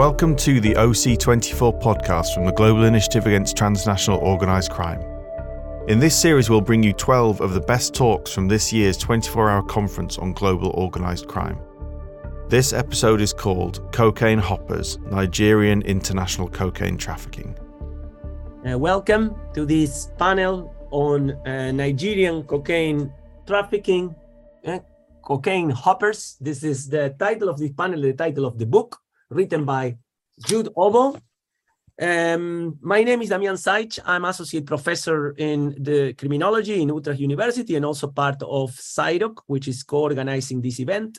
Welcome to the OC24 podcast from the Global Initiative Against Transnational Organised Crime. In this series, we'll bring you 12 of the best talks from this year's 24 hour conference on global organised crime. This episode is called Cocaine Hoppers Nigerian International Cocaine Trafficking. Uh, welcome to this panel on uh, Nigerian cocaine trafficking, uh, cocaine hoppers. This is the title of this panel, the title of the book written by Jude Obo. Um, my name is Damian Zaitch. I'm associate professor in the criminology in Utrecht University and also part of CIDOC, which is co-organizing this event.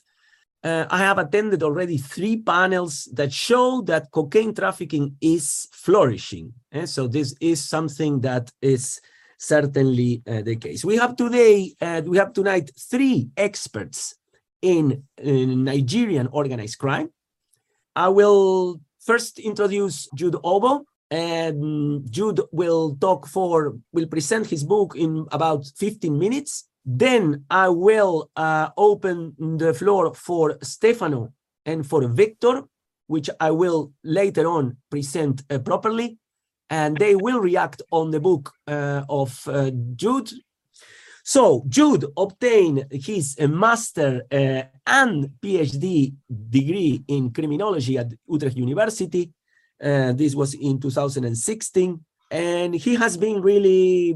Uh, I have attended already three panels that show that cocaine trafficking is flourishing. And so this is something that is certainly uh, the case. We have today, uh, we have tonight three experts in, in Nigerian organized crime. I will first introduce Jude Obo, and Jude will talk for, will present his book in about 15 minutes. Then I will uh, open the floor for Stefano and for Victor, which I will later on present uh, properly. And they will react on the book uh, of uh, Jude so Jude obtained his uh, master uh, and PhD degree in criminology at Utrecht University. Uh, this was in 2016. And he has been really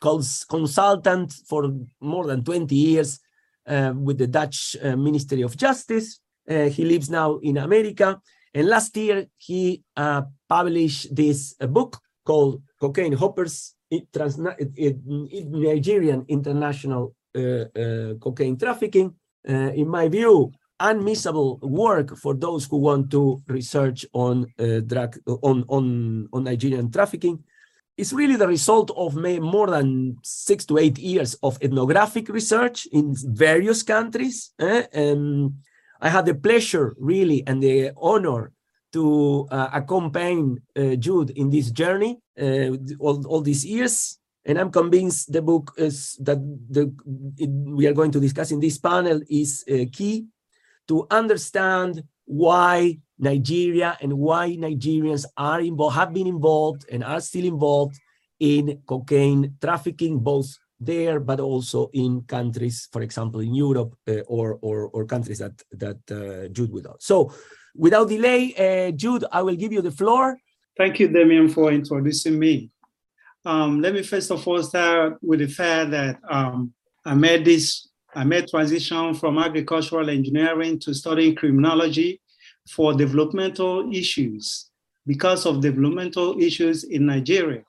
cons consultant for more than 20 years uh, with the Dutch uh, Ministry of Justice. Uh, he lives now in America. And last year, he published this book called Cocaine Hoppers Nigerian international uh, uh, cocaine trafficking. Uh, in my view, unmissable work for those who want to research on drug on on on Nigerian trafficking. It's really the result of may more than six to eight years of ethnographic research in various countries. Eh? And I had the pleasure, really, and the honor to uh, accompany uh, Jude in this journey uh, all, all these years. And I'm convinced the book is that the it, we are going to discuss in this panel is uh, key to understand why Nigeria and why Nigerians are involved, have been involved, and are still involved in cocaine trafficking, both there, but also in countries, for example, in Europe uh, or, or, or countries that that uh, Jude would. So Without delay, uh, Jude, I will give you the floor. Thank you, Damien, for introducing me. Um, let me first of all start with the fact that um, I made this, I made transition from agricultural engineering to studying criminology for developmental issues because of developmental issues in Nigeria.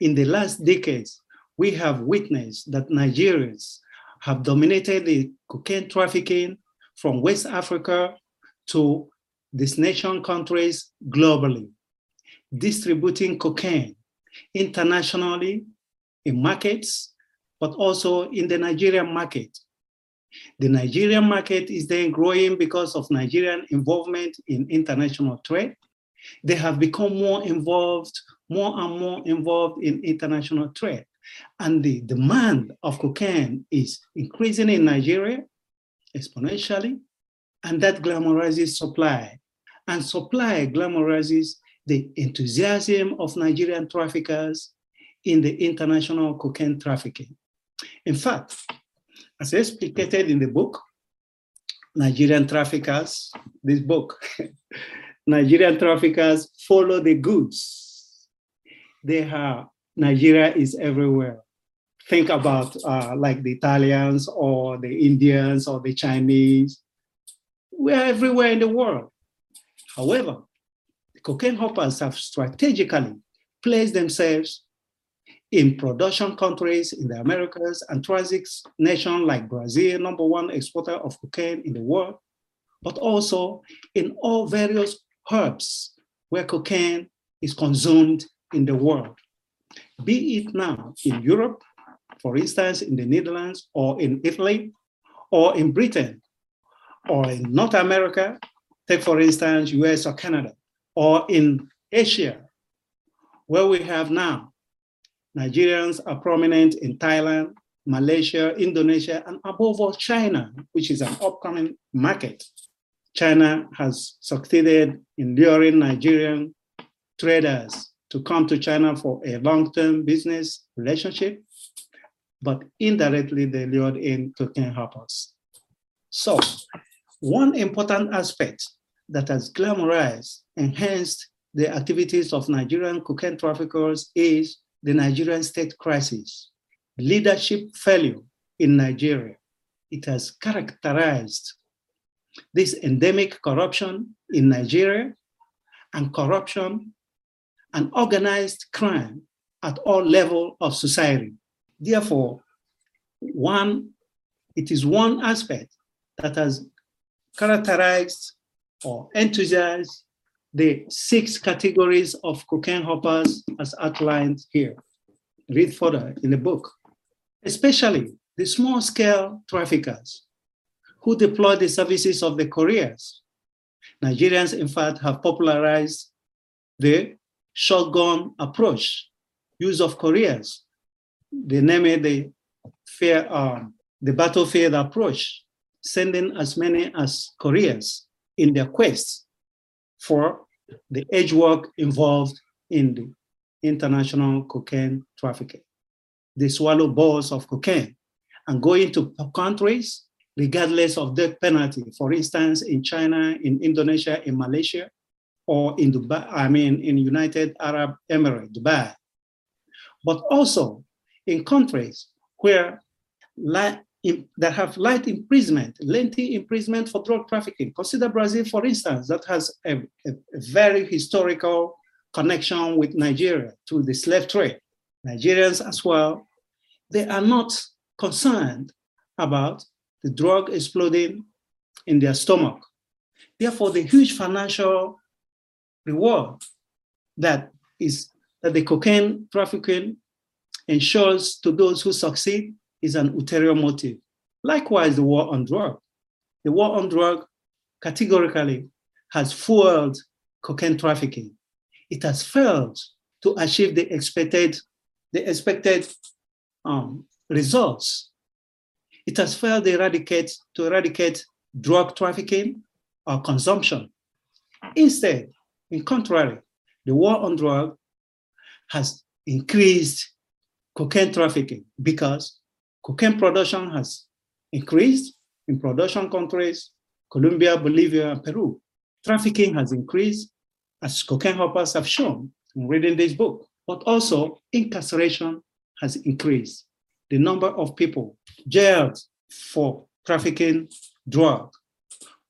In the last decades, we have witnessed that Nigerians have dominated the cocaine trafficking from West Africa to destination countries globally, distributing cocaine internationally in markets, but also in the Nigerian market. The Nigerian market is then growing because of Nigerian involvement in international trade. They have become more involved, more and more involved in international trade. And the demand of cocaine is increasing in Nigeria exponentially, and that glamorizes supply and supply glamorizes the enthusiasm of Nigerian traffickers in the international cocaine trafficking. In fact, as explicated in the book, Nigerian traffickers, this book, Nigerian traffickers follow the goods. They have, Nigeria is everywhere. Think about uh, like the Italians or the Indians or the Chinese. We're everywhere in the world. However, the cocaine hoppers have strategically placed themselves in production countries in the Americas and transit nations like Brazil, number one exporter of cocaine in the world, but also in all various hubs where cocaine is consumed in the world. Be it now in Europe, for instance, in the Netherlands, or in Italy, or in Britain, or in North America, Take, for instance, US or Canada, or in Asia, where we have now Nigerians are prominent in Thailand, Malaysia, Indonesia, and above all, China, which is an upcoming market. China has succeeded in luring Nigerian traders to come to China for a long-term business relationship, but indirectly they lured in cocaine hoppers. So one important aspect that has glamorized, enhanced the activities of Nigerian cocaine traffickers is the Nigerian state crisis, leadership failure in Nigeria. It has characterized this endemic corruption in Nigeria and corruption and organized crime at all levels of society. Therefore, one, it is one aspect that has characterized or enthusiased the six categories of cocaine hoppers as outlined here. Read further in the book, especially the small scale traffickers who deploy the services of the couriers. Nigerians, in fact, have popularized the shotgun approach, use of couriers. They name it the fair, um, the battlefield approach, sending as many as couriers in their quest for the edge work involved in the international cocaine trafficking. They swallow balls of cocaine and go into countries regardless of death penalty. For instance, in China, in Indonesia, in Malaysia, or in Dubai, I mean, in United Arab Emirates, Dubai. But also in countries where in, that have light imprisonment, lengthy imprisonment for drug trafficking. Consider Brazil, for instance, that has a, a, very historical connection with Nigeria through the slave trade. Nigerians as well, they are not concerned about the drug exploding in their stomach. Therefore, the huge financial reward that is that the cocaine trafficking ensures to those who succeed is an ulterior motive. Likewise, the war on drug. The war on drug categorically has fueled cocaine trafficking. It has failed to achieve the expected, the expected um, results. It has failed to eradicate, to eradicate drug trafficking or consumption. Instead, in contrary, the war on drug has increased cocaine trafficking because cocaine production has increased in production countries, Colombia, Bolivia, and Peru. Trafficking has increased, as cocaine hoppers have shown in reading this book, but also incarceration has increased. The number of people jailed for trafficking drug,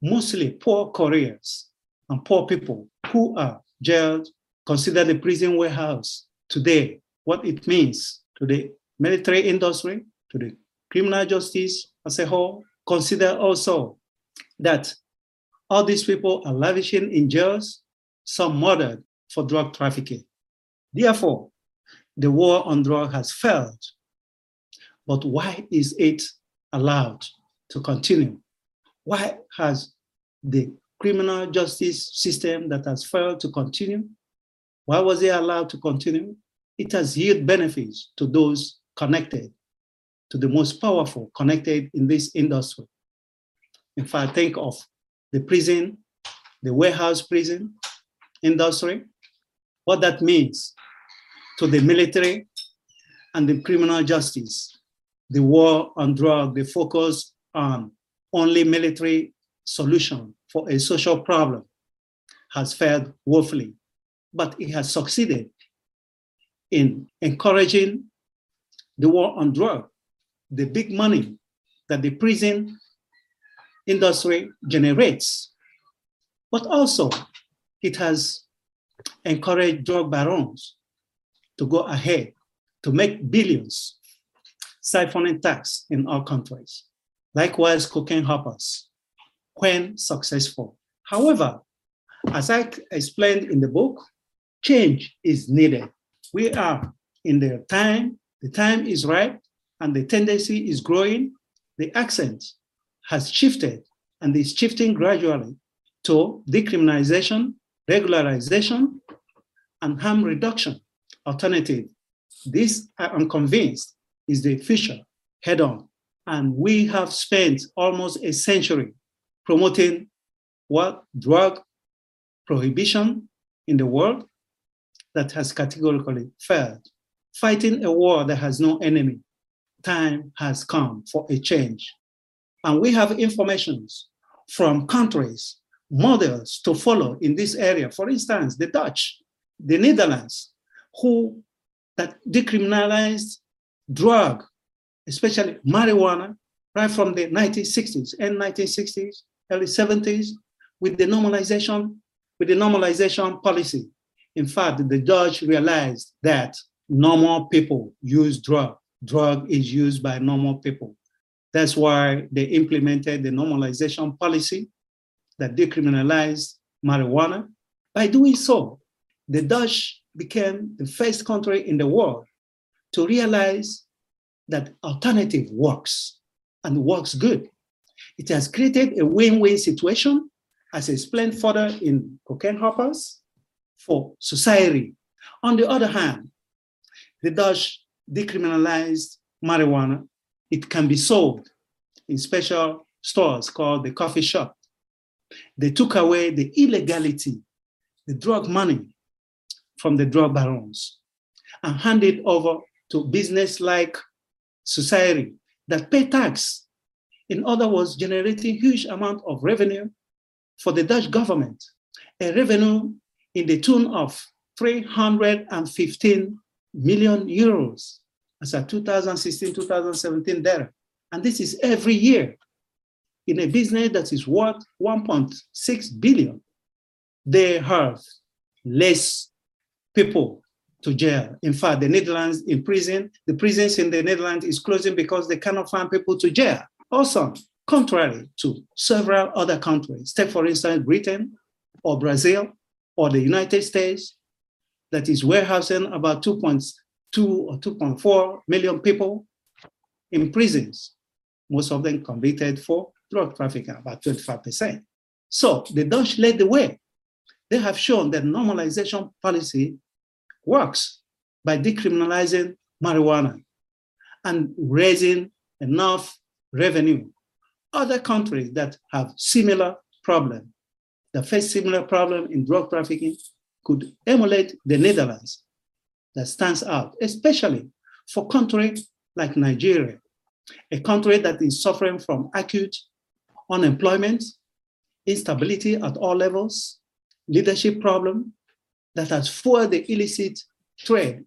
mostly poor couriers and poor people who are jailed, consider the prison warehouse today, what it means to the military industry, to the criminal justice as a whole. Consider also that all these people are lavishing in jails, some murdered for drug trafficking. Therefore, the war on drug has failed. But why is it allowed to continue? Why has the criminal justice system that has failed to continue? Why was it allowed to continue? It has yielded benefits to those connected, to the most powerful connected in this industry. If I think of the prison, the warehouse prison industry, what that means to the military and the criminal justice, the war on drug, the focus on only military solution for a social problem has failed woefully, but it has succeeded in encouraging the war on drug, the big money that the prison industry generates. But also, it has encouraged drug barons to go ahead to make billions, siphoning tax in our countries. Likewise, cocaine hoppers when successful. However, as I explained in the book, change is needed. We are in the time, the time is right, and the tendency is growing. The accent has shifted and is shifting gradually to decriminalization, regularization, and harm reduction alternative. This, I'm convinced, is the future head on. And we have spent almost a century promoting what drug prohibition in the world that has categorically failed. Fighting a war that has no enemy. Time has come for a change. And we have informations from countries, models to follow in this area. For instance, the Dutch, the Netherlands, who that decriminalized drug, especially marijuana, right from the 1960s and 1960s, early 70s, with the normalization, with the normalization policy. In fact, the Dutch realized that normal people use drug. Drug is used by normal people. That's why they implemented the normalization policy that decriminalized marijuana. By doing so, the Dutch became the first country in the world to realize that alternative works and works good. It has created a win-win situation, as explained further in cocaine hoppers, for society. On the other hand, the Dutch decriminalized marijuana. It can be sold in special stores called the coffee shop. They took away the illegality, the drug money from the drug barons and handed over to business-like society that pay tax. In other words, generating huge amount of revenue for the Dutch government, a revenue in the tune of 315 million euros as a 2016-2017 data. And this is every year in a business that is worth 1.6 billion. They have less people to jail. In fact, the Netherlands in prison, the prisons in the Netherlands is closing because they cannot find people to jail. Also, contrary to several other countries, take for instance Britain or Brazil or the United States, that is warehousing about 2.2 or 2.4 million people in prisons, most of them convicted for drug trafficking, about 25%. So the Dutch led the way. They have shown that normalization policy works by decriminalizing marijuana and raising enough revenue. Other countries that have similar problem, that face similar problem in drug trafficking, could emulate the Netherlands that stands out, especially for countries like Nigeria, a country that is suffering from acute unemployment, instability at all levels, leadership problem, that has fueled the illicit trade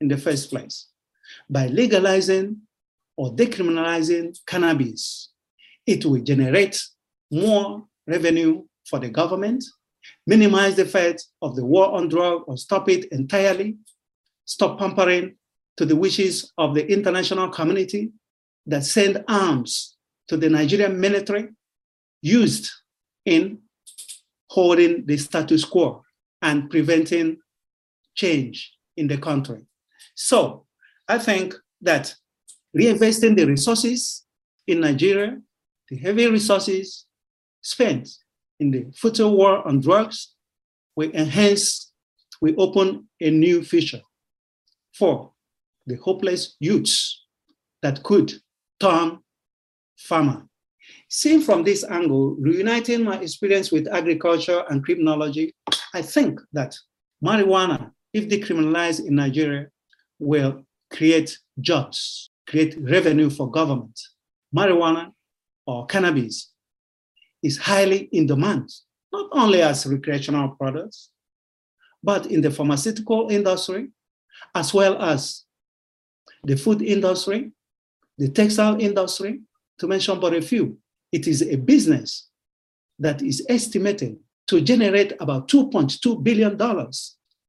in the first place. By legalizing or decriminalizing cannabis, it will generate more revenue for the government, minimize the effect of the war on drugs or stop it entirely, stop pampering to the wishes of the international community that send arms to the Nigerian military used in holding the status quo and preventing change in the country. So I think that reinvesting the resources in Nigeria, the heavy resources spent in the future war on drugs, we enhance, we open a new future for the hopeless youths that could turn farmer. Seen from this angle, reuniting my experience with agriculture and criminology, I think that marijuana, if decriminalized in Nigeria, will create jobs, create revenue for government. Marijuana or cannabis is highly in demand, not only as recreational products, but in the pharmaceutical industry, as well as the food industry, the textile industry, to mention but a few. It is a business that is estimated to generate about $2.2 billion,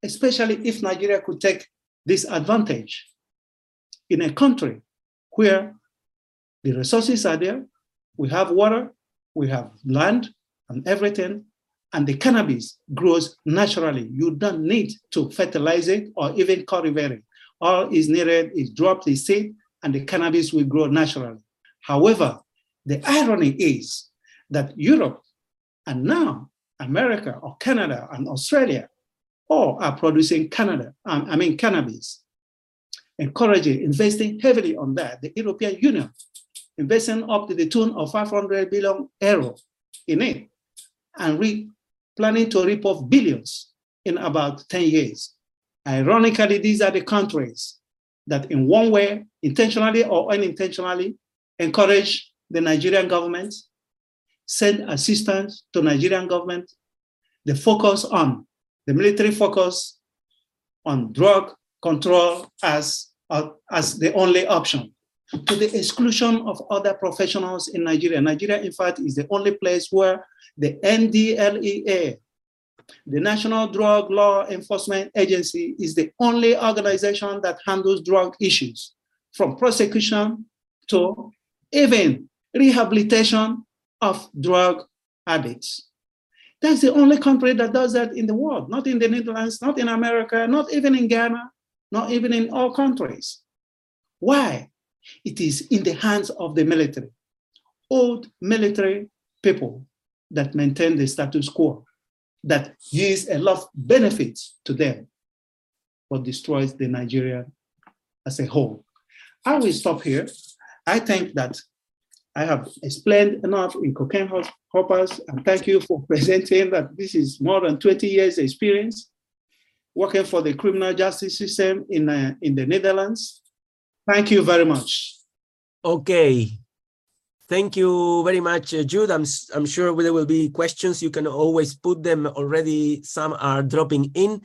especially if Nigeria could take this advantage in a country where the resources are there, we have water, we have land and everything, and the cannabis grows naturally. You don't need to fertilize it or even cultivate it. All is needed is drop the seed and the cannabis will grow naturally. However, the irony is that Europe and now America or Canada and Australia all are producing Canada, um, I mean cannabis, encouraging, investing heavily on that. The European Union investing up to the tune of 500 billion euro in it. and re- planning to rip off billions in about 10 years. Ironically, these are the countries that, in one way, intentionally or unintentionally, encourage the Nigerian government, send assistance to Nigerian government, the focus on the military focus on drug control as, uh, as the only option to the exclusion of other professionals in Nigeria. Nigeria, in fact, is the only place where the NDLEA, the National Drug Law Enforcement Agency, is the only organization that handles drug issues, from prosecution to even rehabilitation of drug addicts. That's the only country that does that in the world, not in the Netherlands, not in America, not even in Ghana, not even in all countries. Why? It is in the hands of the military, old military people that maintain the status quo, that gives a lot of benefits to them, but destroys the Nigeria as a whole. I will stop here. I think that I have explained enough in cocaine hoppers, and thank you for presenting that this is more than 20 years experience working for the criminal justice system in, uh, in the Netherlands. Thank you very much. Okay. Thank you very much, uh, Jude. I'm, I'm sure there will be questions. You can always put them already. Some are dropping in.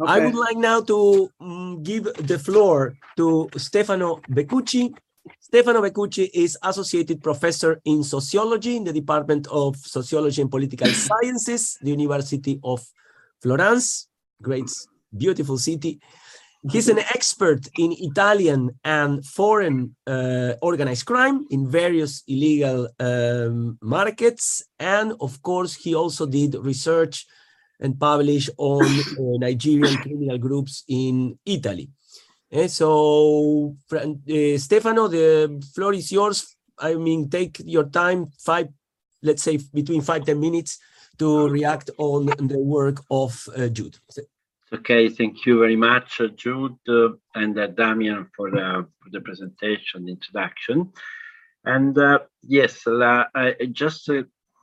Okay. I would like now to um, give the floor to Stefano Becucci. Stefano Becucci is Associated Professor in Sociology in the Department of Sociology and Political Sciences, the University of Florence. Great, beautiful city. He's an expert in Italian and foreign uh, organized crime in various illegal um, markets. And of course, he also did research and published on uh, Nigerian criminal groups in Italy. And eh, so, uh, Stefano, the floor is yours. I mean, take your time, five, let's say between five, 10 minutes to react on the work of uh, Jude. Okay, thank you very much, uh, Jude uh, and uh, Damian for the, for the presentation, introduction. And uh, yes, uh, I just uh,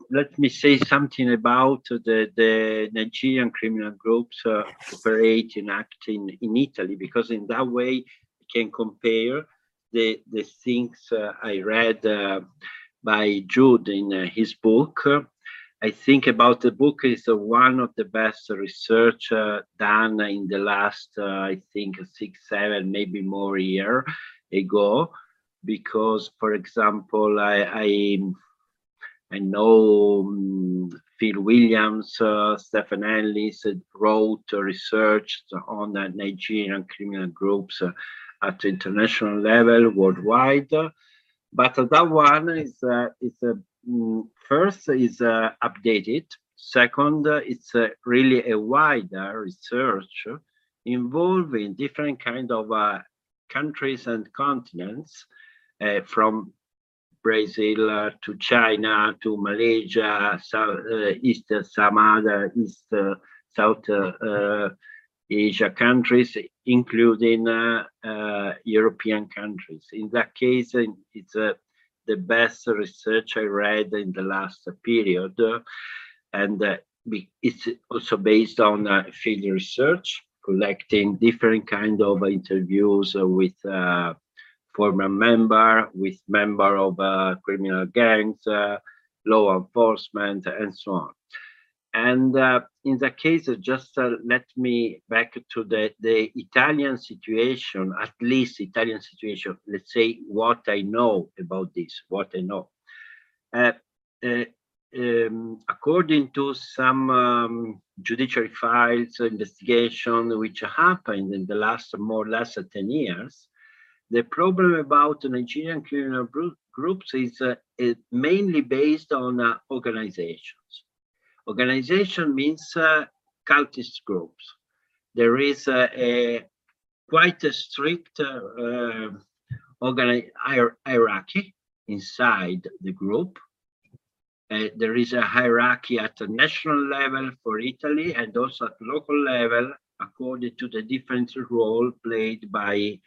let me say something about the, the Nigerian criminal groups operating, acting in Italy, because in that way we can compare the, the things I read by Jude in his book I think about the book is uh, one of the best research uh, done in the last, uh, I think, six, seven, maybe more year ago, because, for example, I I, I know um, Phil Williams, uh, Stephen Ellis wrote research on Nigerian criminal groups uh, at international level, worldwide. But that one is uh, is a first is uh, updated. Second, uh, it's uh, really a wider research involving different kind of uh, countries and continents, uh, from Brazil uh, to China to Malaysia, South, East, some East, South Asia countries, including European countries. In that case, it's a the best research I read in the last period. And uh, it's also based on uh, field research, collecting different kind of interviews with uh, former member, with member of criminal gangs, law enforcement, and so on. And uh, in that case, just uh, let me back to the, the Italian situation, at least Italian situation. Let's say what I know about this, what I know. Uh, uh um, according to some um, judiciary files, investigation which happened in the last more or less 10 years, the problem about Nigerian criminal groups is uh, mainly based on uh, organizations Organization means uh, cultist groups. There is a, a quite a strict uh, hierarchy inside the group. Uh, there is a hierarchy at the national level for Italy and also at local level according to the different role played by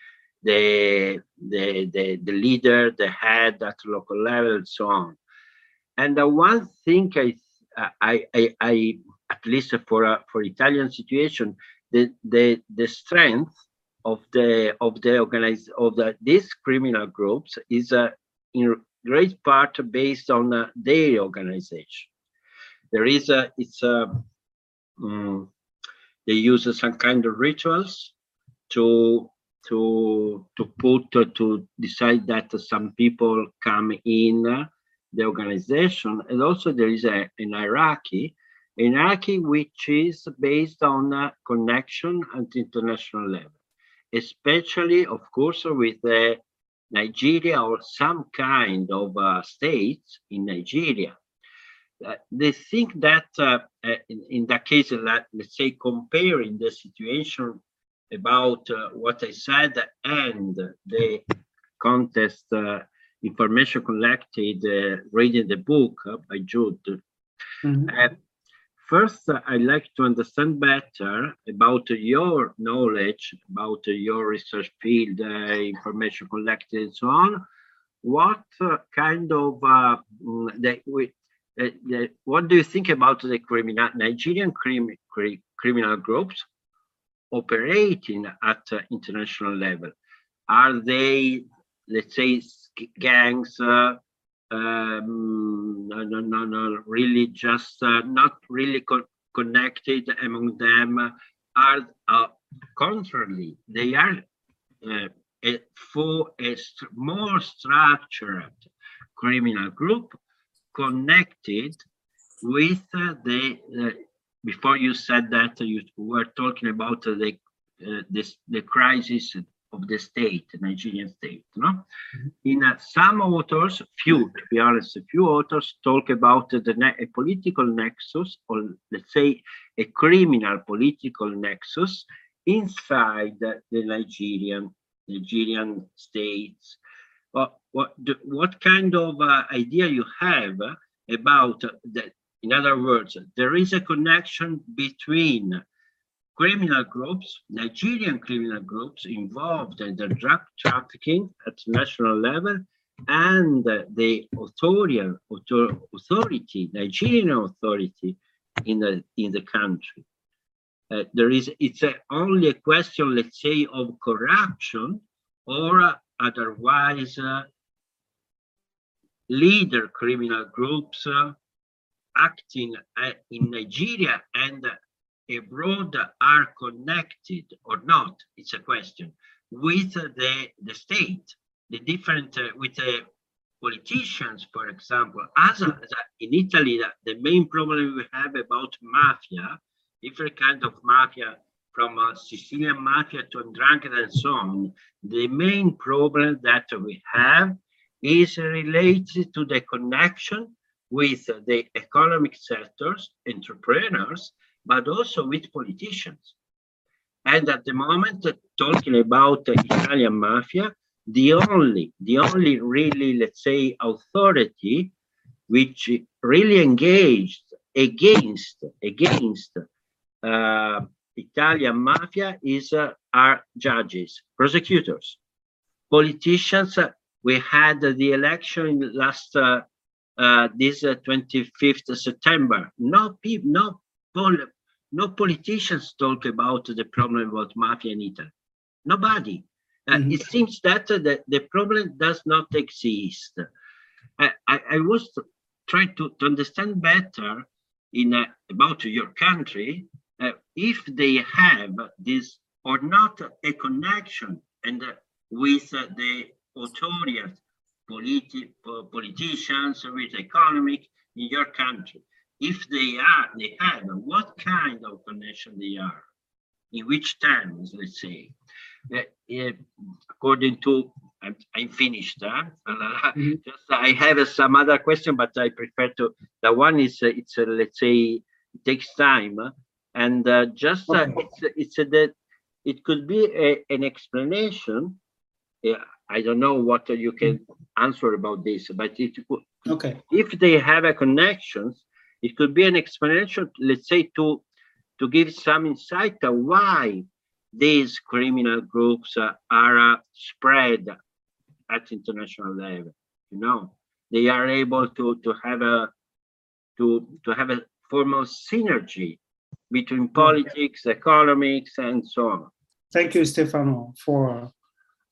the, the, the, the leader, the head at local level, and so on. And the one thing I I, I, I, at least for uh, for Italian situation, the the the strength of the of the organized of the these criminal groups is uh, in great part based on uh, their organization. There is a it's a um, they use some kind of rituals to to to put uh, to decide that some people come in the organization and also there is a, an hierarchy. An hierarchy which is based on a connection at international level especially of course with the nigeria or some kind of uh, states in nigeria. Uh, they think that uh, uh in, in that case let, let's say comparing the situation about uh, what I said and the contest uh, information collected uh, reading the book uh, by Jude. Mm -hmm. first, I'd like to understand better about your knowledge, about your research field, uh, information collected and so on. What kind of, mm, the, the, what do you think about the criminal Nigerian crim, criminal groups operating at uh, international level? Are they, let's say, gangs, uh, um, no, no, no, really just uh, not really co connected among them? Are uh, they are uh, a, for a st more structured criminal group connected with uh, the before you said that you were talking about the uh, this the crisis of the state, the Nigerian state. No, mm -hmm. in uh, some authors, few to be honest, a few authors talk about the a political nexus, or let's say a criminal political nexus inside the Nigerian Nigerian states. What what what kind of uh, idea you have about that? in other words, there is a connection between criminal groups, Nigerian criminal groups involved in the drug trafficking at national level and the authority, authority Nigerian authority in the, in the country. Uh, there is, it's a, only a question, let's say, of corruption or uh, otherwise uh, leader criminal groups uh, acting uh, in Nigeria and abroad are connected or not, it's a question, with the, the state, the different, uh, with the politicians, for example, as, as in Italy, the, the main problem we have about mafia, different kind of mafia, from uh, Sicilian mafia to 'Ndrangheta and so on, the main problem that we have is related to the connection with the economic sectors, entrepreneurs, but also with politicians. And at the moment, talking about the Italian mafia, the only, the only really, let's say, authority which really engaged against, against uh, Italian mafia is uh, our judges, prosecutors, politicians. Uh, we had the election last uh, uh, this uh, 25th September. No people, no, no politicians talk about the problem about mafia in Italy. Nobody. Uh, mm -hmm. It seems that uh, the, the problem does not exist. I, I, I was trying to, to understand better in uh, about your country uh, if they have this or not a connection and with the authorities politi politicians, with economic in your country. If they are, they have, what kind of connection they are? In which terms, let's say? Uh, uh, according to, I'm, I'm finished. Huh? Mm -hmm. Just I have uh, some other question, but I prefer to. The one is uh, it's uh, let's say it takes time, and uh, just okay. it's it's that it could be a, an explanation. Yeah, I don't know what you can answer about this, but it okay. if they have a connections, it could be an explanation, let's say, to to give some insight on why these criminal groups are uh, spread at international level. You know, they are able to to have a to, to have a formal synergy between politics, economics, and so on? Thank you, Stefano, for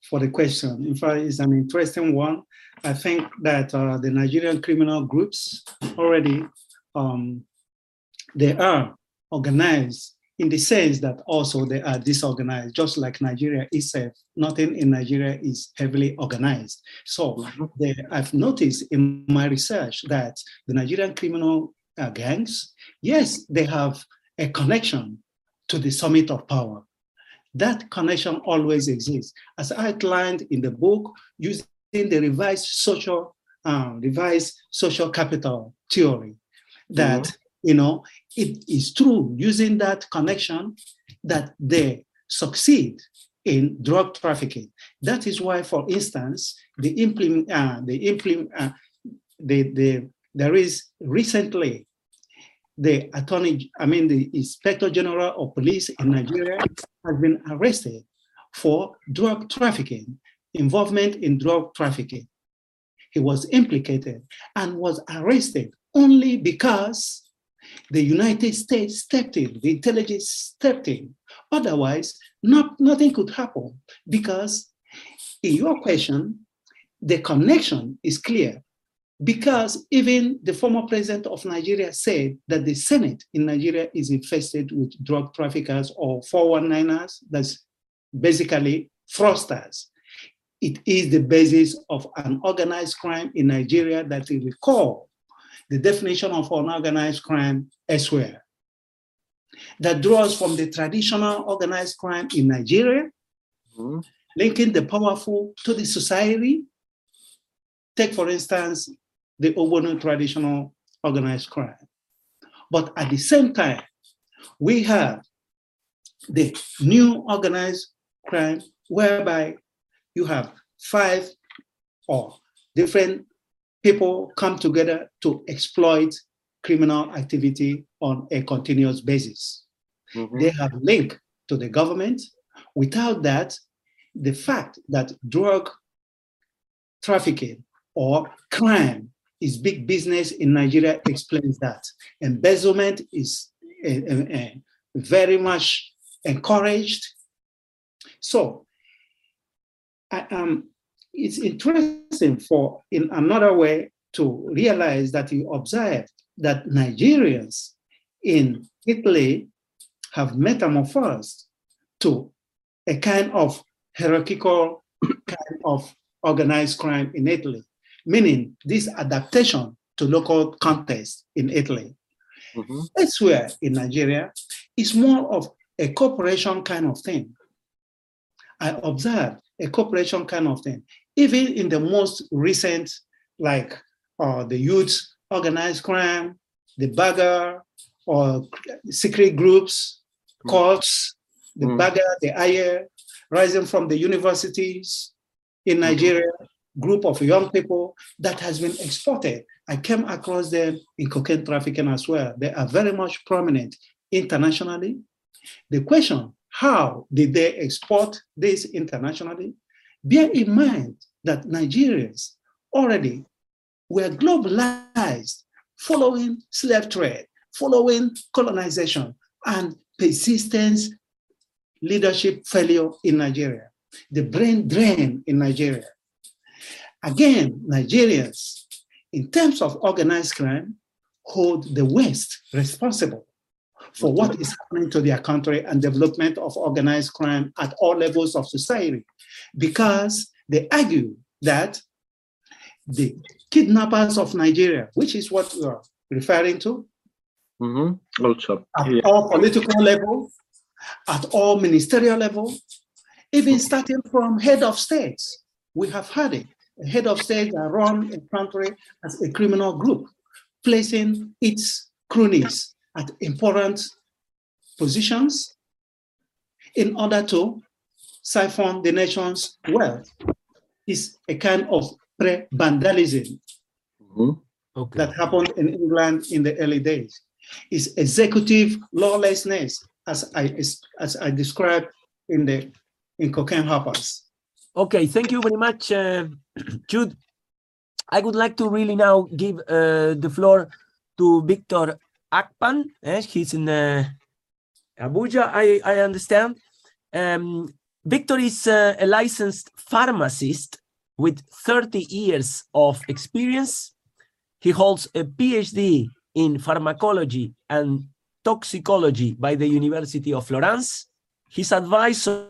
for the question. In fact, it's an interesting one. I think that uh, the Nigerian criminal groups already um, they are organized in the sense that also they are disorganized, just like Nigeria itself. Nothing in Nigeria is heavily organized. So Mm-hmm. they, I've noticed in my research that the Nigerian criminal uh, gangs, yes, they have a connection to the summit of power. That connection always exists, as outlined in the book, using the revised social, uh, revised social capital theory. That you know it is true using that connection that they succeed in drug trafficking. That is why, for instance, the implement, uh, the implement, uh, the, the there is recently the attorney, I mean, the inspector general of police in Nigeria has been arrested for drug trafficking, involvement in drug trafficking. He was implicated and was arrested only because the United States stepped in, the intelligence stepped in. Otherwise, not, nothing could happen because, in your question, the connection is clear because even the former president of Nigeria said that the Senate in Nigeria is infested with drug traffickers or 419ers, that's basically fraudsters. It is the basis of an organized crime in Nigeria that we recall the definition of unorganized crime elsewhere. That draws from the traditional organized crime in Nigeria, Mhm. linking the powerful to the society. Take, for instance, the Ogboni traditional organized crime. But at the same time, we have the new organized crime whereby you have five or different people come together to exploit criminal activity on a continuous basis. Mhm. They have link to the government. Without that, the fact that drug trafficking or crime is big business in Nigeria explains that. Embezzlement is uh, uh, uh, very much encouraged. So, I, um, it's interesting for in another way to realize that you observe that Nigerians in Italy have metamorphosed to a kind of hierarchical kind of organized crime in Italy, meaning this adaptation to local context in Italy. Mhm. Elsewhere in Nigeria, it's more of a cooperation kind of thing. I observed a cooperation kind of thing. Even in the most recent, like uh, the youth organized crime, the bagger, or secret groups, Mm. cults, the Mm. bagger, the Eiye, rising from the universities in Nigeria, group of young people that has been exported. I came across them in cocaine trafficking as well. They are very much prominent internationally. The question, how did they export this internationally? Bear in mind that Nigerians already were globalized following slave trade, following colonization, and persistent leadership failure in Nigeria, the brain drain in Nigeria. Again, Nigerians, in terms of organized crime, hold the West responsible for what is happening to their country and development of organized crime at all levels of society because they argue that the kidnappers of Nigeria, which is what we are referring to, Mhm. Also, at yeah. all political level, at all ministerial level, even starting from head of states. We have had it. A head of state that run a country as a criminal group, placing its cronies at important positions in order to siphon the nation's wealth. Is a kind of prebendalism Mhm. Okay. that happened in England in the early days. Is executive lawlessness, as I as I described in the in cocaine hoppers. Okay, thank you very much, uh, Jude. I would like to really now give uh, the floor to Victor Akpan. Eh? He's in uh, Abuja, I, I understand. Um, Victor is uh, a licensed pharmacist with 30 years of experience. He holds a PhD in pharmacology and toxicology by the University of Florence. He's advisor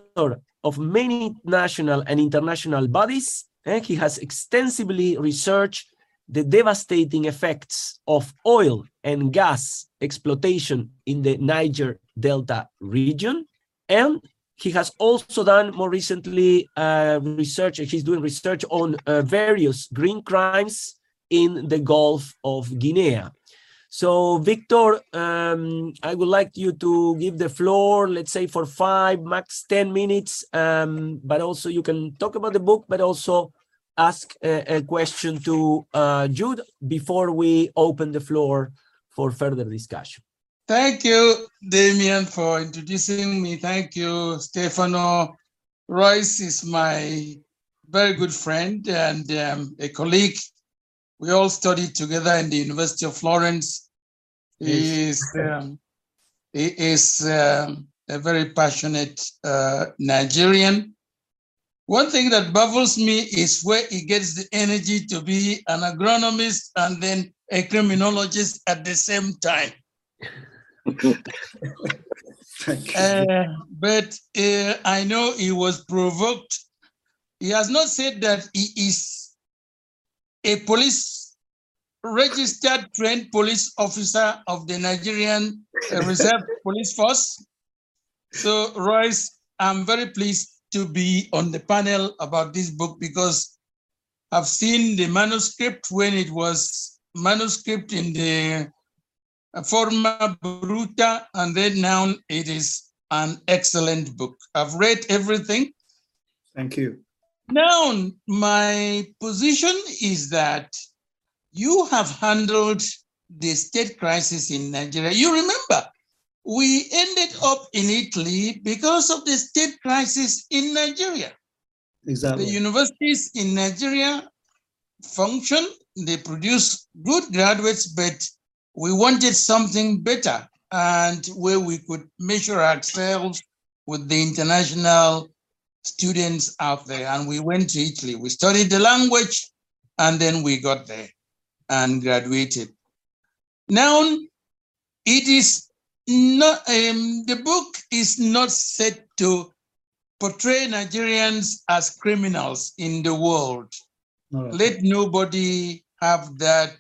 of many national and international bodies. And he has extensively researched the devastating effects of oil and gas exploitation in the Niger Delta region. And he has also done more recently uh, research, he's doing research on uh, various green crimes in the Gulf of Guinea. So, Victor, um, I would like you to give the floor, let's say for five, max 10 minutes, um, but also you can talk about the book, but also ask a, a question to uh, Jude before we open the floor for further discussion. Thank you, Damien, for introducing me. Thank you, Stefano. Royce is my very good friend and um, a colleague we all studied together in the University of Florence. He is, um, he is um, a very passionate uh, Nigerian. One thing that baffles me is where he gets the energy to be an agronomist and then a criminologist at the same time. uh, but uh, I know he was provoked. He has not said that he is a police registered trained police officer of the Nigerian uh, Reserve Police Force. So Royce, I'm very pleased to be on the panel about this book because I've seen the manuscript when it was manuscript in the forma bruta, and then now it is an excellent book. I've read everything. Thank you. Now, my position is that you have handled the state crisis in Nigeria. You remember, we ended up in Italy because of the state crisis in Nigeria. Exactly. The universities in Nigeria function, they produce good graduates, but we wanted something better and where we could measure ourselves with the international students out there and we went to Italy. We studied the language and then we got there and graduated. Now, it is not, um, the book is not set to portray Nigerians as criminals in the world. Let nobody have that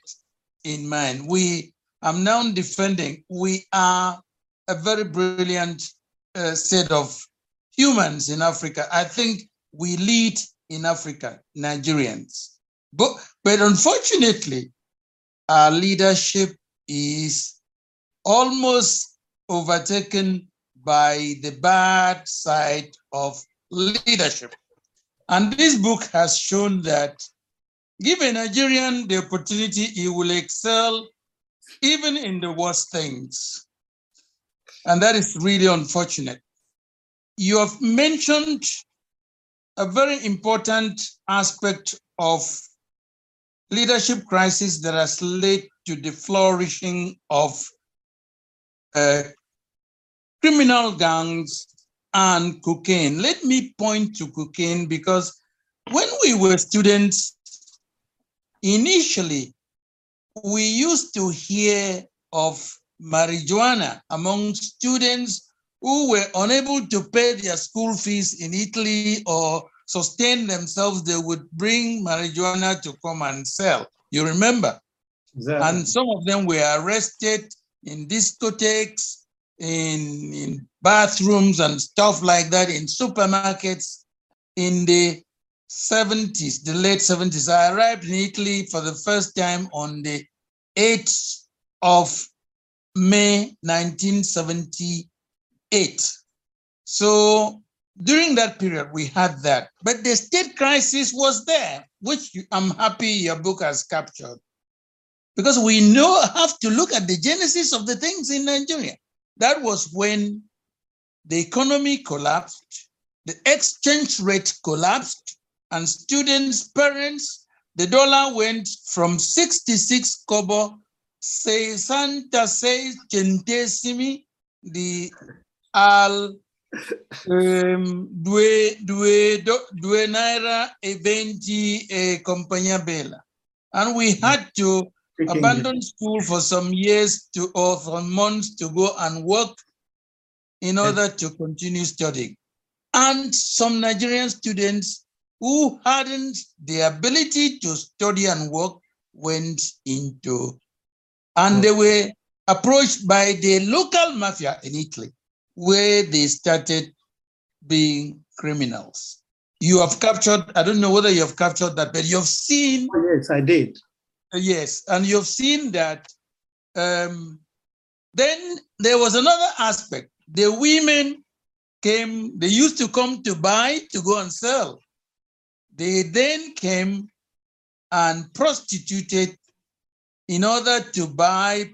in mind. We, I'm now defending, we are a very brilliant uh, set of humans in Africa. I think we lead in Africa, Nigerians. But, but unfortunately, our leadership is almost overtaken by the bad side of leadership. And this book has shown that give a Nigerian the opportunity, he will excel even in the worst things. And that is really unfortunate you have mentioned a very important aspect of leadership crisis that has led to the flourishing of uh, criminal gangs and cocaine. Let me point to cocaine because when we were students, initially, we used to hear of marijuana among students who were unable to pay their school fees in Italy or sustain themselves, they would bring marijuana to come and sell. You remember? Exactly. And some of them were arrested in discotheques, in, in bathrooms and stuff like that, in supermarkets in the 70s, the late 70s. I arrived in Italy for the first time on the 8th of May 1970 eight. So during that period, we had that. But the state crisis was there, which I'm happy your book has captured. Because we know have to look at the genesis of the things in Nigeria. That was when the economy collapsed, the exchange rate collapsed, and students, parents, the dollar went from 66 kobo sessantasei centesimi di al ehm, due, due, due naira e venti e eh, compagnia bella. And we had to Speak abandon school for some years to or for months to go and work in Yes. order to continue studying. And some Nigerian students who hadn't the ability to study and work went into, and hmm. they were approached by the local mafia in Italy, where they started being criminals. You have captured, I don't know whether you have captured that, but you've seen Oh, yes, I did. Yes, and you've seen that. Um, then there was another aspect. The women came, they used to come to buy to go and sell. They then came and prostituted in order to buy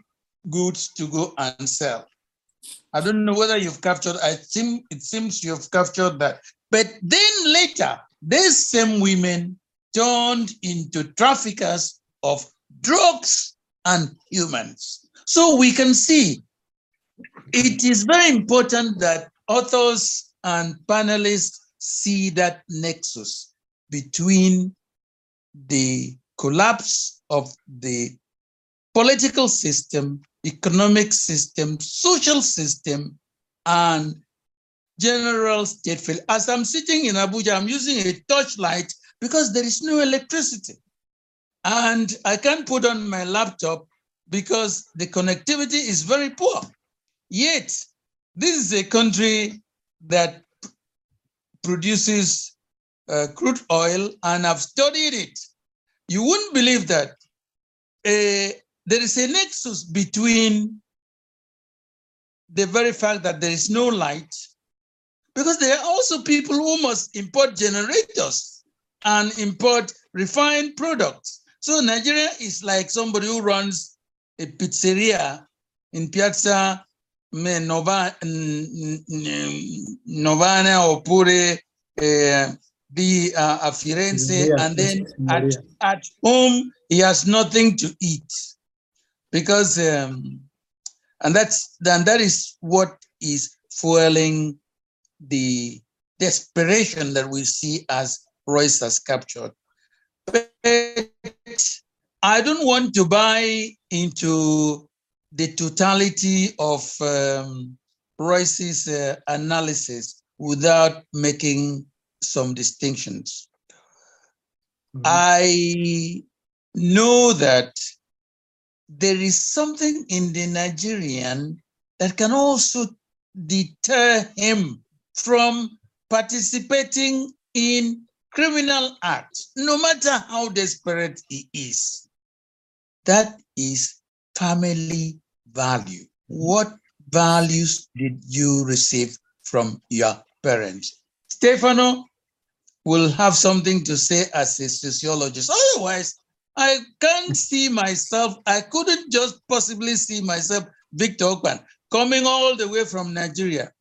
goods to go and sell. I don't know whether you've captured, I think it seems you've captured that. But then later, these same women turned into traffickers of drugs and humans. So we can see it is very important that authors and panelists see that nexus between the collapse of the political system, economic system, social system, and general state failure. As I'm sitting in Abuja, I'm using a torchlight because there is no electricity. And I can't put on my laptop because the connectivity is very poor. Yet, this is a country that produces uh, crude oil, and I've studied it. You wouldn't believe that uh, there is a nexus between the very fact that there is no light, because there are also people who must import generators and import refined products. So Nigeria is like somebody who runs a pizzeria in Piazza Nova, Novana or Pure, uh, the uh, Firenze, and then at, at home he has nothing to eat because um, and that's then that is what is fueling the desperation that we see as Royce has captured. But I don't want to buy into the totality of um, Royce's uh, analysis without making some distinctions. Mhm. I know that there is something in the Nigerian that can also deter him from participating in criminal act, no matter how desperate he is. That is family value. What values did you receive from your parents? Stefano will have something to say as a sociologist. Otherwise, I can't see myself, I couldn't just possibly see myself, Victor Okpan, coming all the way from Nigeria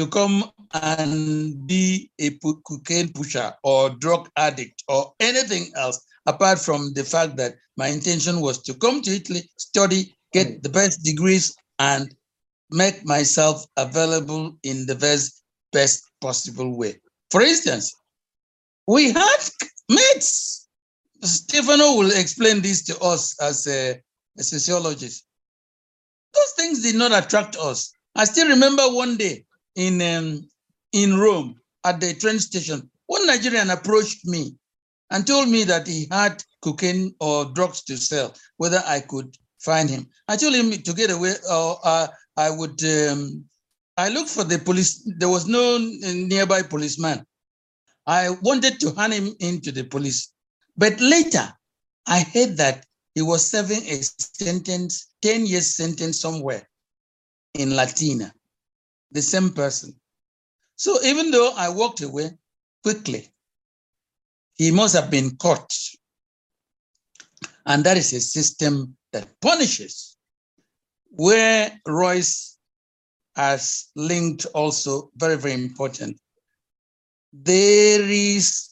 to come and be a cocaine pusher or drug addict or anything else apart from the fact that my intention was to come to Italy, study, get mm. the best degrees, and make myself available in the best, best possible way. For instance, we had mates. Stefano will explain this to us as a, a sociologist. Those things did not attract us. I still remember one day in um, in Rome at the train station, one Nigerian approached me and told me that he had cocaine or drugs to sell, whether I could find him. I told him to get away, or uh, I would. Um, I looked for the police. There was no nearby policeman. I wanted to hand him into the police, but later I heard that he was serving a sentence, 10 years sentence somewhere in Latina, the same person. So even though I walked away quickly, he must have been caught. And that is a system that punishes, where Royce has linked also very, very important. There is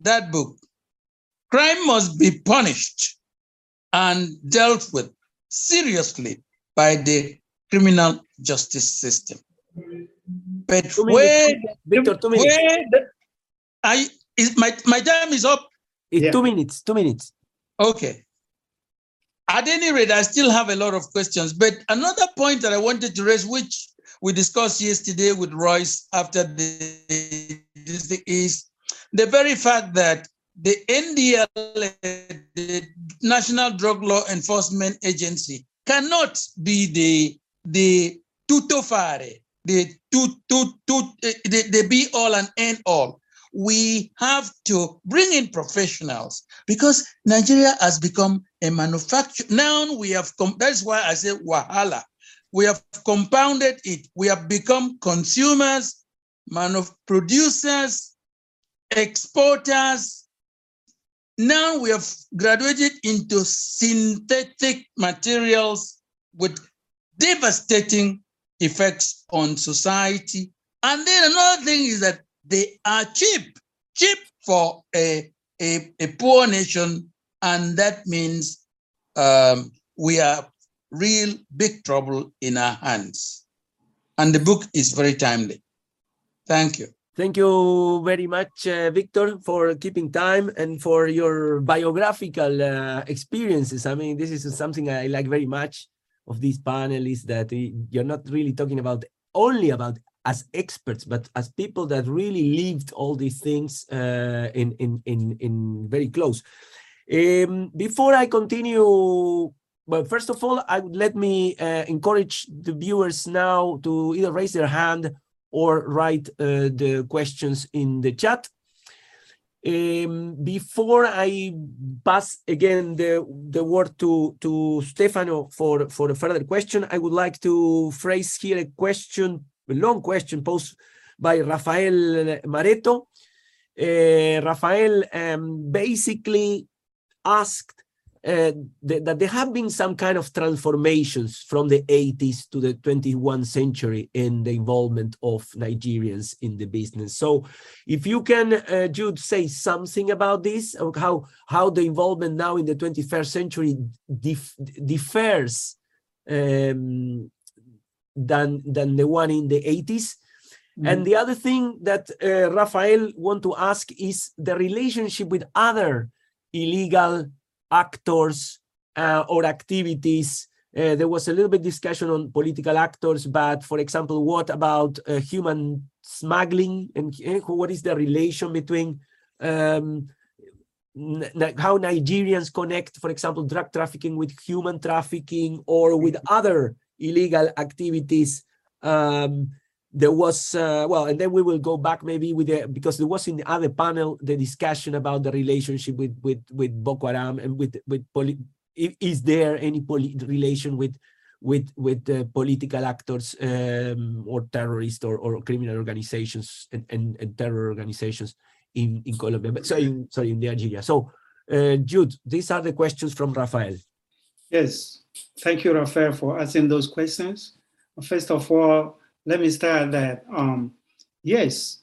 that book, Crime Must Be Punished and Dealt with. seriously by the criminal justice system. But Two minutes, where, Victor, two minutes. where the- I is my my time is up. It's Yeah. two minutes. Two minutes. Okay. At any rate, I still have a lot of questions. But another point that I wanted to raise, which we discussed yesterday with Royce after the this thing, is the very fact that the NDL, the National Drug Law Enforcement Agency, cannot be the the tutofare, the tut, tut, tut, eh, the, the be all and end all. We have to bring in professionals because Nigeria has become a manufacturer. Now we have, come. that's why I say wahala. We have compounded it. We have become consumers, manu- producers, exporters. Now we have graduated into synthetic materials with devastating effects on society. And then another thing is that they are cheap, cheap for a, a, a poor nation. And that means um, we are real big trouble in our hands. And the book is very timely. Thank you. Thank you very much, uh, Victor, for keeping time and for your biographical uh, experiences. I mean, this is something I like very much of this panel is that you're not really talking about only about as experts, but as people that really lived all these things uh, in, in, in, in very close. Um, before I continue, well, first of all, I would let me uh, encourage the viewers now to either raise their hand or write uh, the questions in the chat. Um, before I pass again the, the word to, to Stefano for, for a further question, I would like to phrase here a question, a long question posed by Rafael Mareto. Uh, Rafael um, basically asked uh, th- that there have been some kind of transformations from the 80s to the 21st century in the involvement of Nigerians in the business. So, if you can, uh, Jude, say something about this, how how the involvement now in the 21st century dif- differs um, than than the one in the 80s. And the other thing that uh, Rafael want to ask is the relationship with other illegal actors uh, or activities. Uh, there was a little bit discussion on political actors, but for example, what about uh, human smuggling and uh, what is the relation between um, how Nigerians connect, for example, drug trafficking with human trafficking or with other illegal activities? Um, there was uh, well and then we will go back maybe with the because there was in the other panel the discussion about the relationship with with with boko haram and with with is there any poli- relation with with with uh, political actors um, or terrorist or, or criminal organizations and, and, and terror organizations in in colombia but sorry in, sorry in nigeria so uh, jude these are the questions from rafael. Yes, thank you, Rafael, for asking those questions. First of all, let me start that um, yes,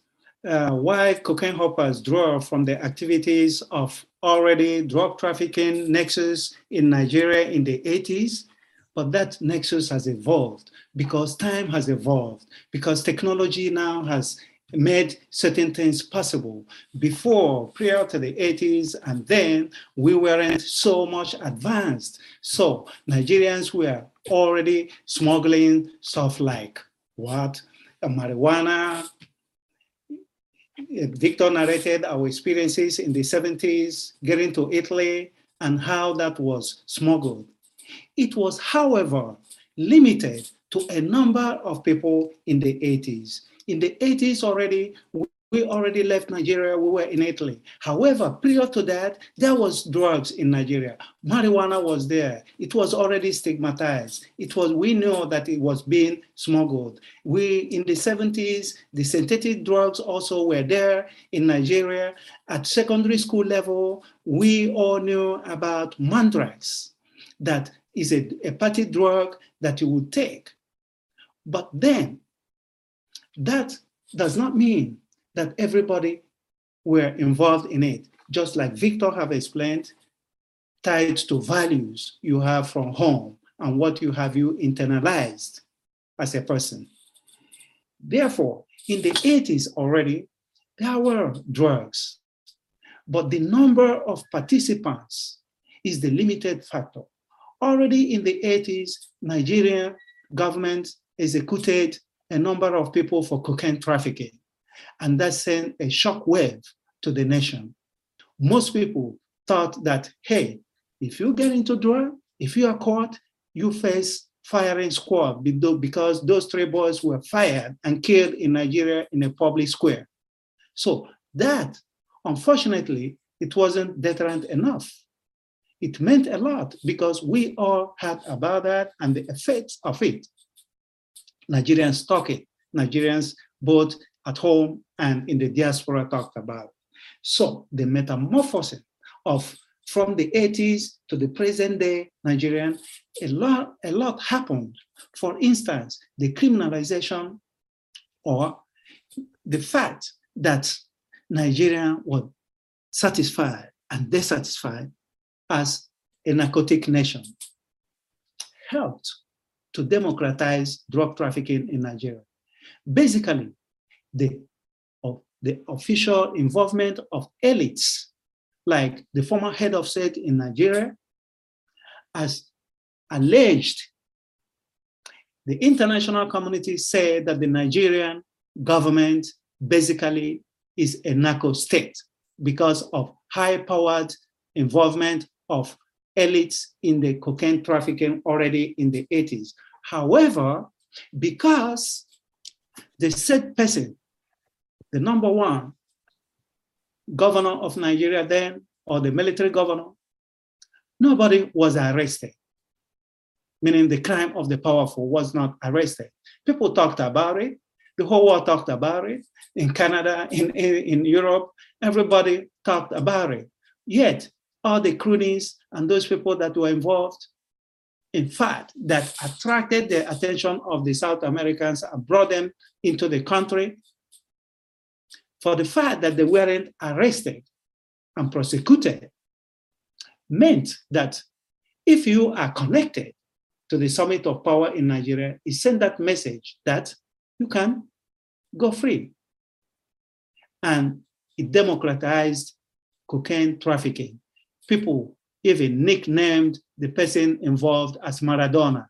uh, why cocaine hoppers draw from the activities of already drug trafficking nexus in Nigeria in the 80s, but that nexus has evolved because time has evolved, because technology now has made certain things possible. Before, prior to the 80s, and then we weren't so much advanced. So Nigerians were already smuggling stuff like what? Uh, marijuana. Uh, Victor narrated our experiences in the 70s, getting to Italy, and how that was smuggled. It was, however, limited to a number of people in the 80s. In the 80s already, we already left Nigeria, we were in Italy. However, prior to that, there was drugs in Nigeria. Marijuana was there. It was already stigmatized. It was, we know that it was being smuggled. We, in the 70s, the synthetic drugs also were there in Nigeria. At secondary school level, we all knew about Mandrax, that is a, a party drug that you would take. But then, that does not mean that everybody were involved in it. Just like Victor have explained, tied to values you have from home and what you have you internalized as a person. Therefore, in the 80s already, there were drugs, but the number of participants is the limited factor. Already in the 80s, Nigerian government executed a number of people for cocaine trafficking, and that sent a shock wave to the nation. Most people thought that, hey, if you get into drug, if you are caught, you face firing squad because those three boys were fired and killed in Nigeria in a public square. So that, unfortunately, it wasn't deterrent enough. It meant a lot because we all heard about that and the effects of it. Nigerians talk it. Nigerians both at home and in the diaspora talked about. So the metamorphosis of from the 80s to the present day Nigerian, a lot, a lot happened. For instance, the criminalization or the fact that Nigeria was satisfied and dissatisfied as a narcotic nation helped to democratize drug trafficking in Nigeria. Basically, the, of the official involvement of elites like the former head of state in Nigeria, has alleged the international community said that the Nigerian government basically is a narco state because of high-powered involvement of elites in the cocaine trafficking already in the 80s. However, because the said person, the number one, governor of Nigeria then, or the military governor, nobody was arrested, meaning the crime of the powerful was not arrested. People talked about it. The whole world talked about it. In Canada, in, in, in Europe, everybody talked about it. Yet, all the cronies and those people that were involved, in fact, that attracted the attention of the South Americans and brought them into the country for the fact that they weren't arrested and prosecuted meant that if you are connected to the summit of power in Nigeria, it sent that message that you can go free. And it democratized cocaine trafficking. People even nicknamed the person involved as Maradona,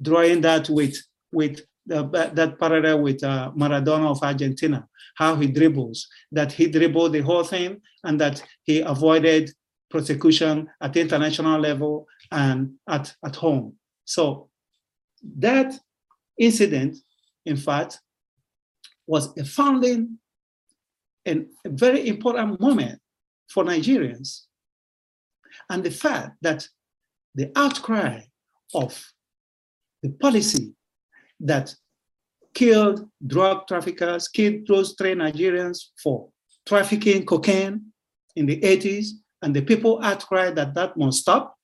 drawing that with, with uh, that parallel with uh, Maradona of Argentina, how he dribbles, that he dribbled the whole thing and that he avoided prosecution at the international level and at, at home. So that incident, in fact, was a founding and a very important moment for Nigerians. And the fact that the outcry of the policy that killed drug traffickers, killed those three Nigerians for trafficking cocaine in the 80s, and the people outcry that that must stop.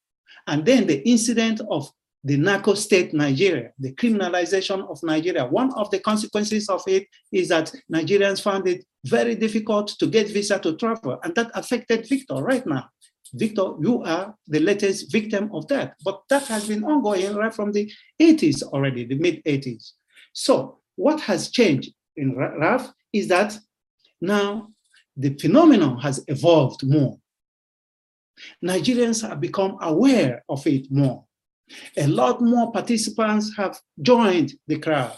And then the incident of the narco state Nigeria, the criminalization of Nigeria. One of the consequences of it is that Nigerians found it very difficult to get visa to travel, and that affected Victor right now. Victor, you are the latest victim of that. But that has been ongoing right from the 80s already, the mid 80s. So what has changed in RAF is that now the phenomenon has evolved more. Nigerians have become aware of it more. A lot more participants have joined the crowd.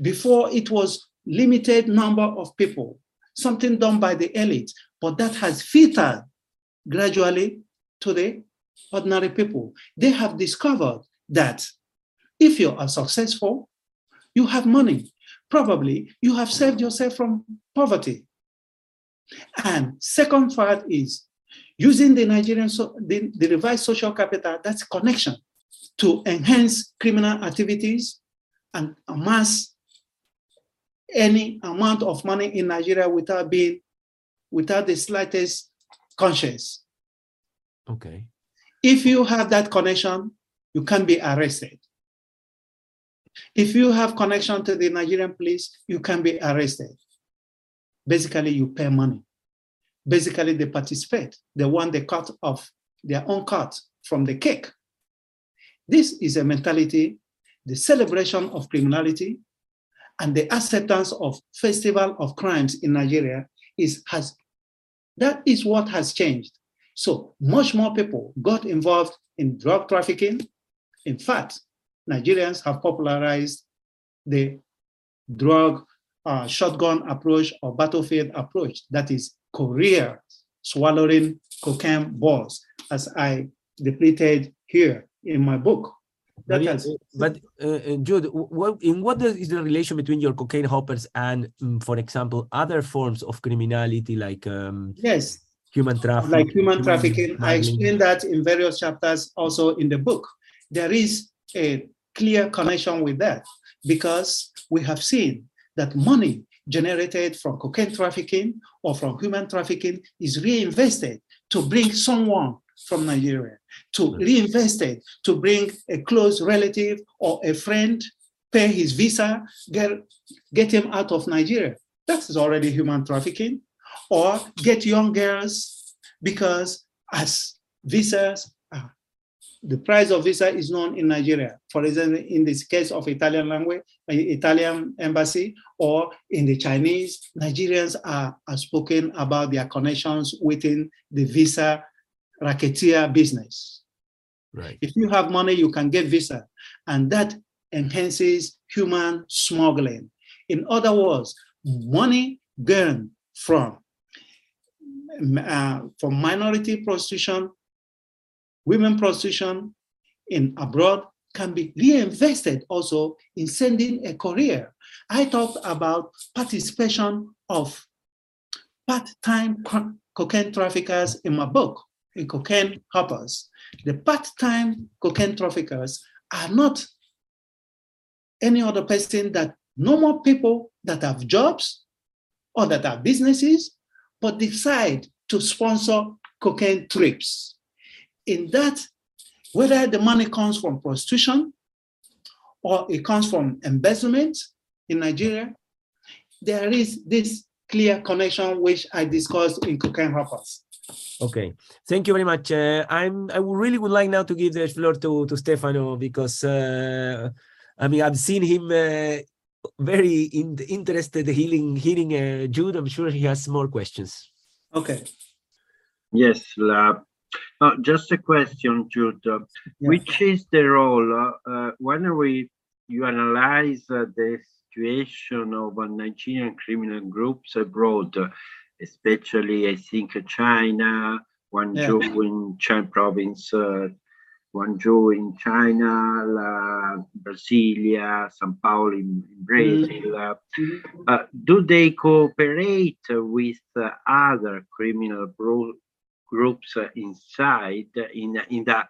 Before it was limited number of people, something done by the elite, but that has filtered gradually to the ordinary people. They have discovered that if you are successful, you have money. Probably you have saved yourself from poverty. And second part is using the Nigerian, so, the, the revised social capital, that's connection to enhance criminal activities and amass any amount of money in Nigeria without being, without the slightest conscience. Okay. If you have that connection, you can be arrested. If you have connection to the Nigerian police, you can be arrested. Basically, you pay money. Basically, they participate. They want the cut of their own cut from the cake. This is a mentality, the celebration of criminality, and the acceptance of festival of crimes in Nigeria is has that is what has changed. So much more people got involved in drug trafficking. In fact, Nigerians have popularized the drug uh, shotgun approach or battlefield approach. That is career swallowing cocaine balls, as I depleted here in my book. But, but uh, uh Jude, what, in what is the relation between your cocaine hoppers and, um, for example, other forms of criminality like um, yes, human trafficking? Like human trafficking, I explain that in various chapters also in the book. There is a clear connection with that because we have seen that money generated from cocaine trafficking or from human trafficking is reinvested to bring someone from Nigeria, to hmm. reinvest it, to bring a close relative or a friend, pay his visa, get, get him out of Nigeria. That is already human trafficking. Or get young girls because as visas the price of visa is known in Nigeria. For example, in this case of Italian language, Italian embassy, or in the Chinese, Nigerians are, are spoken about their connections within the visa racketeer business. Right. If you have money, you can get visa, and that enhances human smuggling. In other words, money gained from uh, from minority prostitution women prostitution in abroad can be reinvested also in sending a career. I talked about participation of part-time cocaine traffickers in my book, cocaine hoppers. The part-time cocaine traffickers are not any other person that normal people that have jobs or that have businesses, but decide to sponsor cocaine trips in that, whether the money comes from prostitution or it comes from embezzlement in Nigeria, there is this clear connection which I discussed in cocaine hoppers. Okay, thank you very much. Uh, I'm I really would like now to give the floor to to Stefano because uh, I mean I've seen him uh, very in, interested hearing hearing uh, Jude. I'm sure he has more questions. Okay. Yes, la, uh, just a question, Jude. Uh, yeah. Which is the role uh, when we you analyze uh, the situation of Nigerian criminal groups abroad, especially I think China, Guangzhou yeah. in Chan province, uh, Guangzhou in China, La Brasilia, São Paulo in, in Brazil. Mm-hmm. Uh, do they cooperate with uh, other criminal bro- groups inside in in the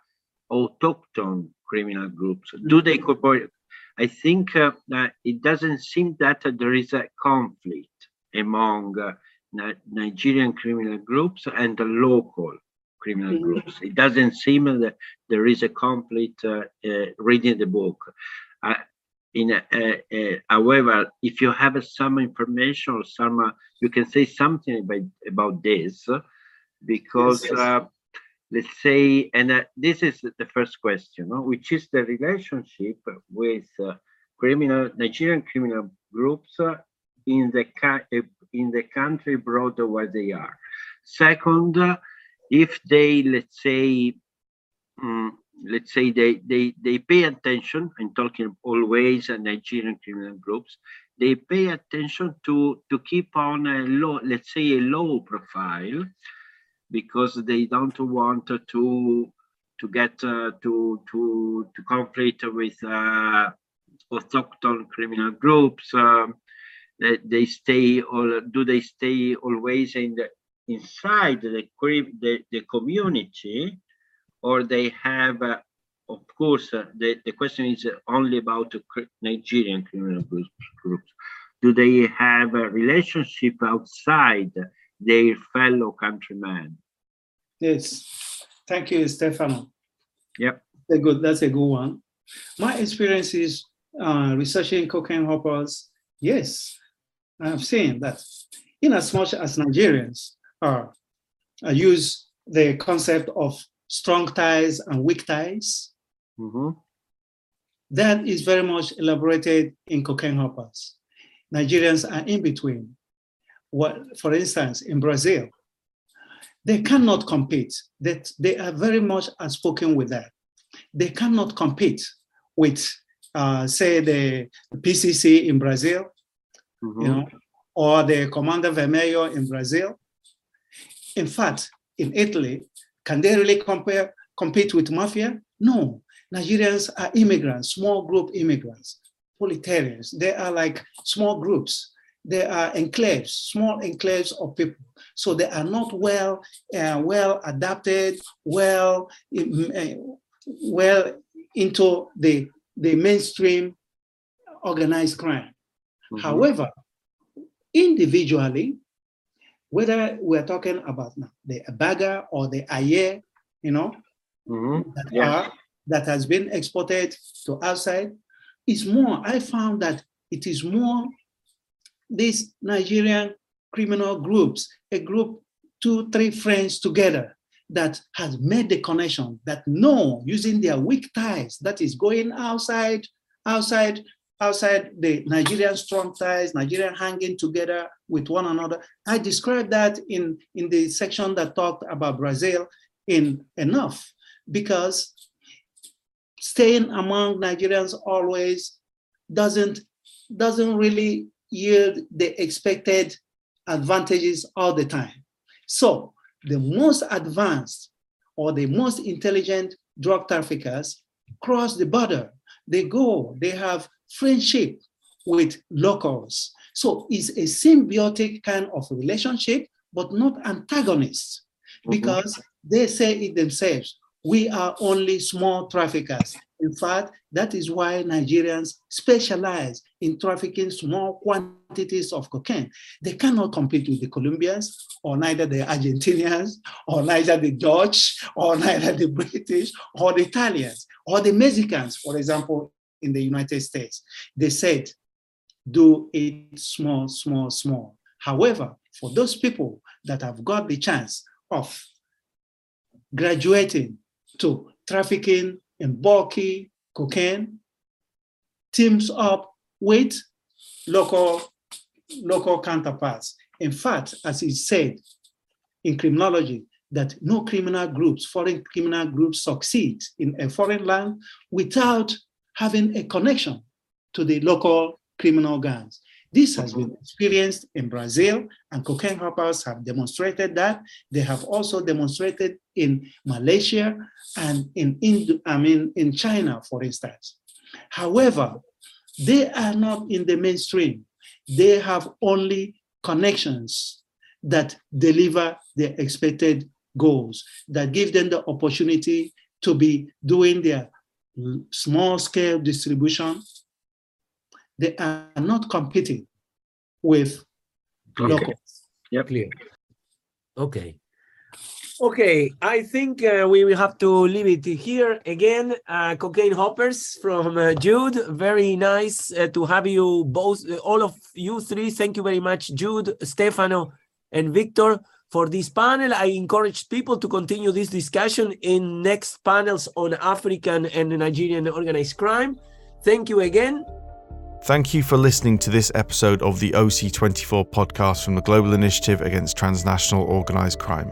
autochthon criminal groups. Do they mm-hmm. cooperate? I think uh, it doesn't seem that uh, there is a conflict among uh, Nigerian criminal groups and the local criminal mm-hmm. groups. It doesn't seem that there is a complete uh, uh, reading the book. Uh, in however, if you have some information or some, you can say something about, about this because yes, yes. Uh, let's say, and uh, this is the first question, which is the relationship with uh, criminal Nigerian criminal groups uh, in the in the country abroad where they are. Second, if they let's say um, let's say they, they they pay attention i'm talking always uh, nigerian criminal groups they pay attention to to keep on a low let's say a low profile because they don't want to to get uh, to to to conflict with uh, autochthon criminal groups. Um, they, they stay or do they stay always in the inside the the, the community, or they have uh, of course, uh, the, the question is only about the Nigerian criminal groups. Do they have a relationship outside their fellow countrymen? Yes. Thank you, Stefano. Yep. That's a good, that's a good one. My experience is uh, researching cocaine hoppers. Yes, I've seen that in as much as Nigerians uh, use the concept of strong ties and weak ties, hmm That is very much elaborated in cocaine hoppers. Nigerians are in between. What, for instance, in Brazil, they cannot compete. That they are very much outspoken with that. They cannot compete with, uh, say, the PCC in Brazil, hmm you know, or the Comando Vermelho in Brazil. In fact, in Italy, can they really compare compete with mafia? No. Nigerians are immigrants, small group immigrants, proletarians. They are like small groups. They are enclaves, small enclaves of people. So they are not well, uh, well adapted, well, uh, well into the, the mainstream organized crime. Mhm. However, individually, whether we're talking about the Abaga or the Eiye, you know, Mhm. that Yeah. are that has been exported to outside, is more. I found that it is more these Nigerian criminal groups, a group, two, three friends together that has made the connection that know using their weak ties that is going outside, outside, outside the Nigerian strong ties, Nigerian hanging together with one another. I described that in, in the section that talked about Brazil in enough because staying among Nigerians always doesn't doesn't really yield the expected advantages all the time. So the most advanced or the most intelligent drug traffickers cross the border. They go, they have friendship with locals. So it's a symbiotic kind of relationship, but not antagonists, mm-hmm. because they say it themselves. We are only small traffickers. In fact, that is why Nigerians specialize in trafficking small quantities of cocaine. They cannot compete with the Colombians, or neither the Argentinians, or neither the Dutch, or neither the British, or the Italians, or the Mexicans, for example, in the United States. They said, do it small, small, small. However, for those people that have got the chance of graduating to trafficking in bulky cocaine, teams up with local, local counterparts. In fact, as he said in criminology, that no criminal groups, foreign criminal groups succeed in a foreign land without having a connection to the local criminal gangs. This has been experienced in Brazil, and cocaine hoppers have demonstrated that. They have also demonstrated in Malaysia and in, Indo- I mean, in China, for instance. However, they are not in the mainstream. They have only connections that deliver the expected goals, that give them the opportunity to be doing their small scale distribution. They are not competing with Okay. locals. Clear. Okay. Okay, I think uh, we will have to leave it here again. Uh, cocaine hoppers from uh, Jude. Very nice uh, to have you both, uh, all of you three. Thank you very much, Jude, Stefano, and Victor, for this panel. I encourage people to continue this discussion in next panels on African and Nigerian organized crime. Thank you again. Thank you for listening to this episode of the OC24 podcast from the Global Initiative Against Transnational Organised Crime.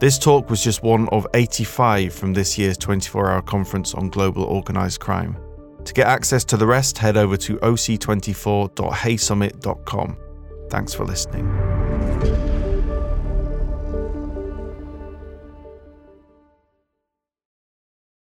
This talk was just one of 85 from this year's 24 hour conference on global organised crime. To get access to the rest, head over to oc24.haysummit.com. Thanks for listening.